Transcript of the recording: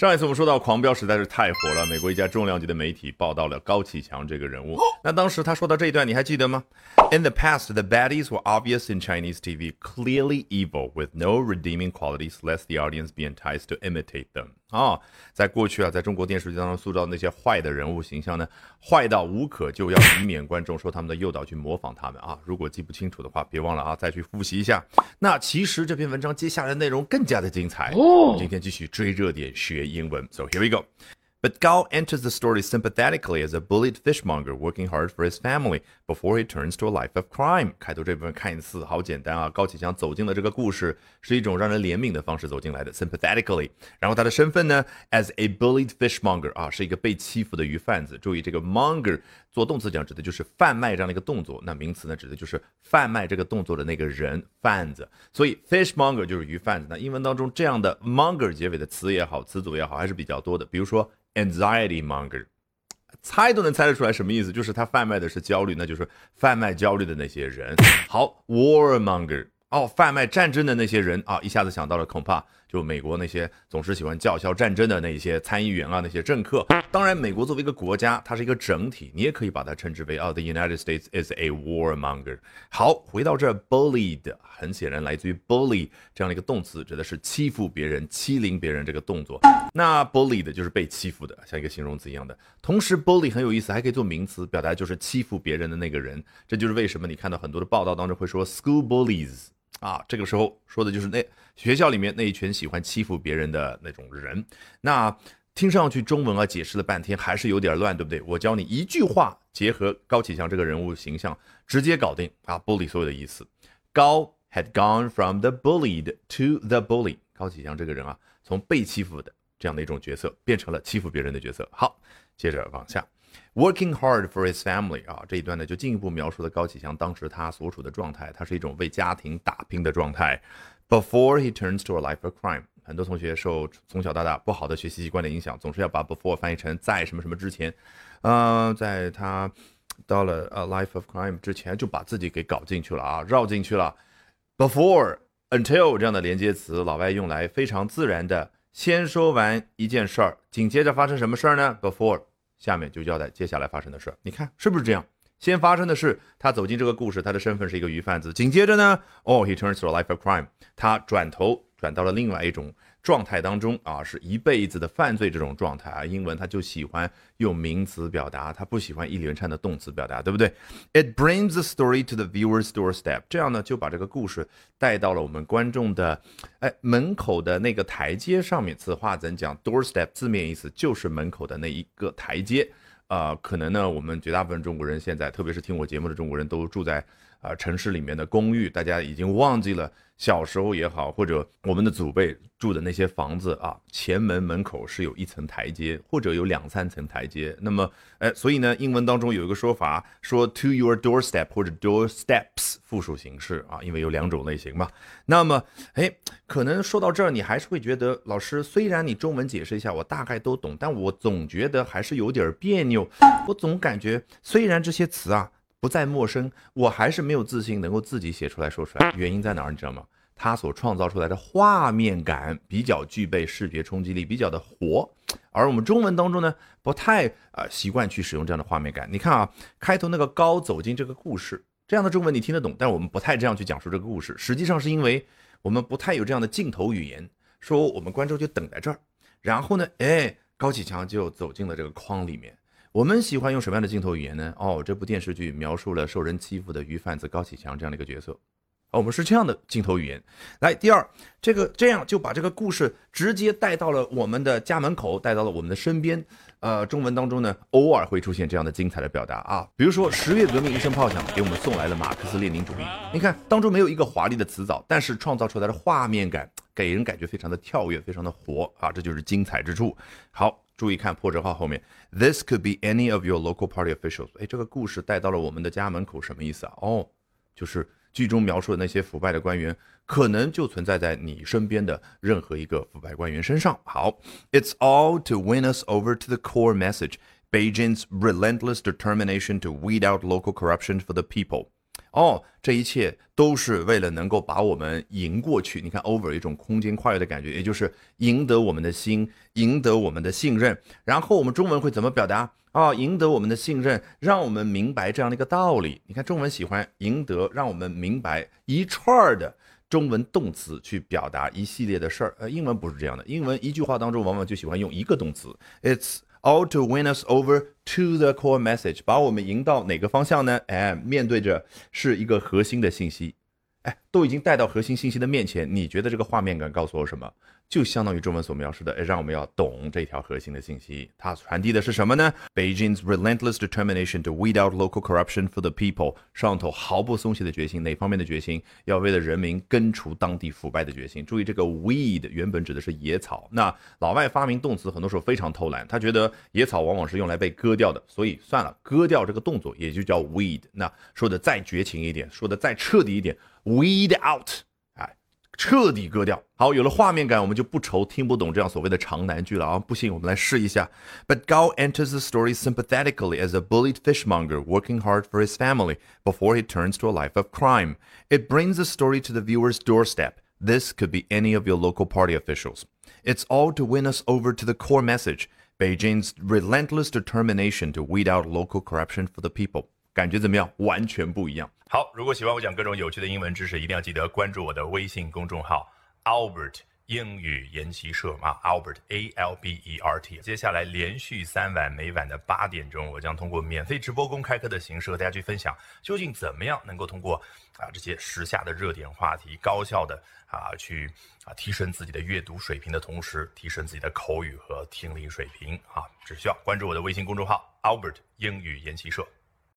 上一次我们说到《狂飙》实在是太火了，美国一家重量级的媒体报道了高启强这个人物。那当时他说到这一段，你还记得吗？In the past, the baddies were obvious in Chinese TV, clearly evil, with no redeeming qualities, lest the audience be enticed to imitate them. 啊，在过去啊，在中国电视剧当中塑造那些坏的人物形象呢，坏到无可救药，以免观众受他们的诱导去模仿他们啊。如果记不清楚的话，别忘了啊，再去复习一下。那其实这篇文章接下来的内容更加的精彩。我们今天继续追热点学英文。So here we go. But Gao enters the story sympathetically as a bullied fishmonger working hard for his family before he turns to a life of crime。开头这部分看似好简单啊，高启强走进了这个故事，是一种让人怜悯的方式走进来的，sympathetically。然后他的身份呢，as a bullied fishmonger 啊，是一个被欺负的鱼贩子。注意这个 monger 做动词讲指的就是贩卖这样的一个动作，那名词呢指的就是贩卖这个动作的那个人，贩子。所以 fishmonger 就是鱼贩子。那英文当中这样的 monger 结尾的词也好，词组也好，还是比较多的，比如说。Anxiety monger，猜都能猜得出来什么意思，就是他贩卖的是焦虑，那就是贩卖焦虑的那些人。好，War monger，哦，贩卖战争的那些人啊，一下子想到了，恐怕。就美国那些总是喜欢叫嚣战争的那些参议员啊，那些政客。当然，美国作为一个国家，它是一个整体，你也可以把它称之为啊，the United States is a warmonger。好，回到这，bullied，很显然来自于 bully 这样的一个动词，指的是欺负别人、欺凌别人这个动作。那 bullied 就是被欺负的，像一个形容词一样的。同时，bully 很有意思，还可以做名词，表达就是欺负别人的那个人。这就是为什么你看到很多的报道当中会说 school bullies。啊，这个时候说的就是那学校里面那一群喜欢欺负别人的那种人。那听上去中文啊，解释了半天还是有点乱，对不对？我教你一句话，结合高启强这个人物形象，直接搞定啊！bully 所有的意思。高 had gone from the bullied to the bully。高启强这个人啊，从被欺负的这样的一种角色，变成了欺负别人的角色。好，接着往下。Working hard for his family 啊，这一段呢就进一步描述了高启强当时他所处的状态，他是一种为家庭打拼的状态。Before he turns to a life of crime，很多同学受从小到大不好的学习习惯的影响，总是要把 before 翻译成在什么什么之前。呃，在他到了 a life of crime 之前，就把自己给搞进去了啊，绕进去了。Before、until 这样的连接词，老外用来非常自然的先说完一件事儿，紧接着发生什么事儿呢？Before。下面就交代接下来发生的事，你看是不是这样？先发生的是他走进这个故事，他的身份是一个鱼贩子。紧接着呢，哦，he turns to a life of crime，他转头转到了另外一种。状态当中啊，是一辈子的犯罪这种状态啊。英文他就喜欢用名词表达，他不喜欢一连串的动词表达，对不对？It brings the story to the viewer's doorstep，这样呢就把这个故事带到了我们观众的哎门口的那个台阶上面。此话怎讲？Doorstep 字面意思就是门口的那一个台阶。啊，可能呢，我们绝大部分中国人现在，特别是听我节目的中国人都住在。啊，城市里面的公寓，大家已经忘记了小时候也好，或者我们的祖辈住的那些房子啊，前门门口是有一层台阶，或者有两三层台阶。那么，哎，所以呢，英文当中有一个说法，说 to your doorstep 或者 doorsteps 复数形式啊，因为有两种类型嘛。那么，哎，可能说到这儿，你还是会觉得，老师，虽然你中文解释一下，我大概都懂，但我总觉得还是有点别扭。我总感觉，虽然这些词啊。不再陌生，我还是没有自信能够自己写出来说出来。原因在哪儿？你知道吗？他所创造出来的画面感比较具备视觉冲击力，比较的活。而我们中文当中呢，不太啊习惯去使用这样的画面感。你看啊，开头那个高走进这个故事，这样的中文你听得懂，但是我们不太这样去讲述这个故事。实际上是因为我们不太有这样的镜头语言，说我们观众就等在这儿，然后呢，哎，高启强就走进了这个框里面。我们喜欢用什么样的镜头语言呢？哦，这部电视剧描述了受人欺负的鱼贩子高启强这样的一个角色，哦，我们是这样的镜头语言。来，第二，这个这样就把这个故事直接带到了我们的家门口，带到了我们的身边。呃，中文当中呢，偶尔会出现这样的精彩的表达啊，比如说十月革命一声炮响，给我们送来了马克思列宁主义。你看，当中没有一个华丽的词藻，但是创造出来的画面感，给人感觉非常的跳跃，非常的活啊，这就是精彩之处。好。注意看破折号后面，This could be any of your local party officials。哎，这个故事带到了我们的家门口，什么意思啊？哦，就是剧中描述的那些腐败的官员，可能就存在在你身边的任何一个腐败官员身上。好，It's all to win us over to the core message: Beijing's relentless determination to weed out local corruption for the people。 哦，这一切都是为了能够把我们赢过去。你看，over 一种空间跨越的感觉，也就是赢得我们的心，赢得我们的信任。然后我们中文会怎么表达？啊，赢得我们的信任，让我们明白这样的一个道理。你看，中文喜欢赢得，让我们明白一串的中文动词去表达一系列的事儿。呃，英文不是这样的，英文一句话当中往往就喜欢用一个动词。It's all to win us over to the core message，把我们引到哪个方向呢？哎，面对着是一个核心的信息。哎，都已经带到核心信息的面前，你觉得这个画面感告诉我什么？就相当于中文所描述的，让我们要懂这条核心的信息。它传递的是什么呢？Beijing's relentless determination to weed out local corruption for the people，上头毫不松懈的决心，哪方面的决心？要为了人民根除当地腐败的决心。注意，这个 weed 原本指的是野草。那老外发明动词很多时候非常偷懒，他觉得野草往往是用来被割掉的，所以算了，割掉这个动作也就叫 weed。那说的再绝情一点，说的再彻底一点，weed out。彻底割掉。好，有了画面感，我们就不愁听不懂这样所谓的长难句了啊！不信，我们来试一下。But Gao enters the story sympathetically as a bullied fishmonger working hard for his family before he turns to a life of crime. It brings the story to the viewer's doorstep. This could be any of your local party officials. It's all to win us over to the core message Beijing's relentless determination to weed out local corruption for the people. 感觉怎么样？完全不一样。 好，如果喜欢我讲各种有趣的英文知识，一定要记得关注我的微信公众号 Albert 英语研习社啊，Albert A L B E R T。接下来连续三晚，每晚的八点钟，我将通过免费直播公开课的形式和大家去分享，究竟怎么样能够通过啊这些时下的热点话题，高效的啊去啊提升自己的阅读水平的同时，提升自己的口语和听力水平啊，只需要关注我的微信公众号 Albert 英语研习社。